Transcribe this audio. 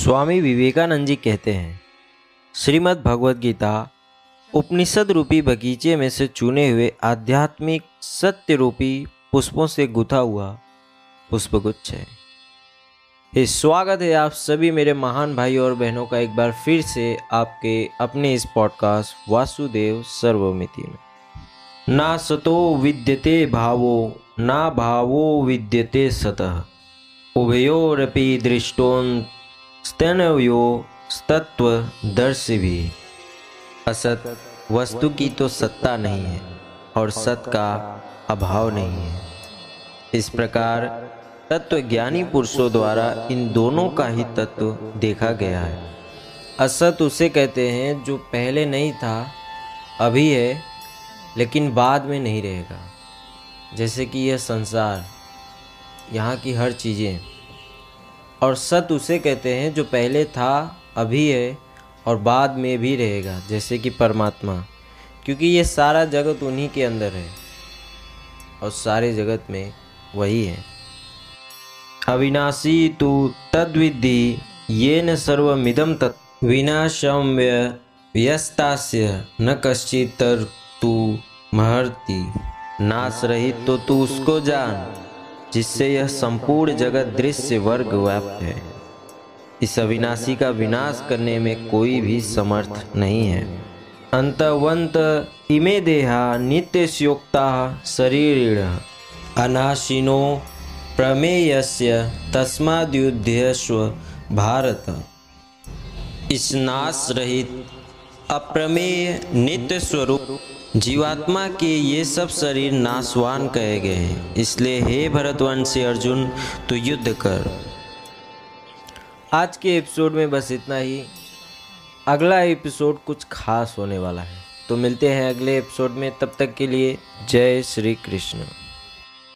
स्वामी विवेकानंद जी कहते हैं, श्रीमद् भगवद गीता उपनिषद रूपी बगीचे में से चुने हुए आध्यात्मिक सत्य रूपी पुष्पों से गुथा हुआ पुष्पगुच्छ है। इस स्वागत है आप सभी मेरे महान भाई और बहनों का एक बार फिर से आपके अपने इस पॉडकास्ट वासुदेव सर्वमिति में। ना सतो विद्यते भावो, ना भावो विद्यते सतः। उभयोरपि दृष्टोन स्तनयो तत्व दर्श भी असत वस्तु की तो सत्ता नहीं है और सत का अभाव नहीं है। इस प्रकार तत्व ज्ञानी पुरुषों द्वारा इन दोनों का ही तत्व देखा गया है। असत उसे कहते हैं जो पहले नहीं था, अभी है, लेकिन बाद में नहीं रहेगा। जैसे कि यह संसार, यहाँ की हर चीज़ें और सत उसे कहते हैं जो पहले था, अभी है और बाद में भी रहेगा, जैसे कि परमात्मा। क्योंकि ये सारा जगत उन्हीं के अंदर है और सारे जगत में वही है। अविनाशी तो तद्विधि ये न सर्वमिदम तत् विनाशम व्यस्तास्य न कश्चित तू महर्ति। नाश रहित तो तू उसको जान। जिससे यह संपूर्ण जगत दृश्य वर्ग व्याप्त है। इस अविनाशी का विनाश करने में कोई भी समर्थ नहीं है। अंतवंत इमे देहा, नित्य स्योक्ता शरीर अनाशिनो प्रमेयस्य तस्माद्युध्यस्व भारत। इस नाश रहित अप्रमेय नित्य स्वरूप जीवात्मा के ये सब शरीर नाशवान कहे गए हैं। इसलिए हे भरतवंशी अर्जुन तो युद्ध कर। आज के एपिसोड में बस इतना ही। अगला एपिसोड कुछ खास होने वाला है। तो मिलते हैं अगले एपिसोड में। तब तक के लिए जय श्री कृष्ण।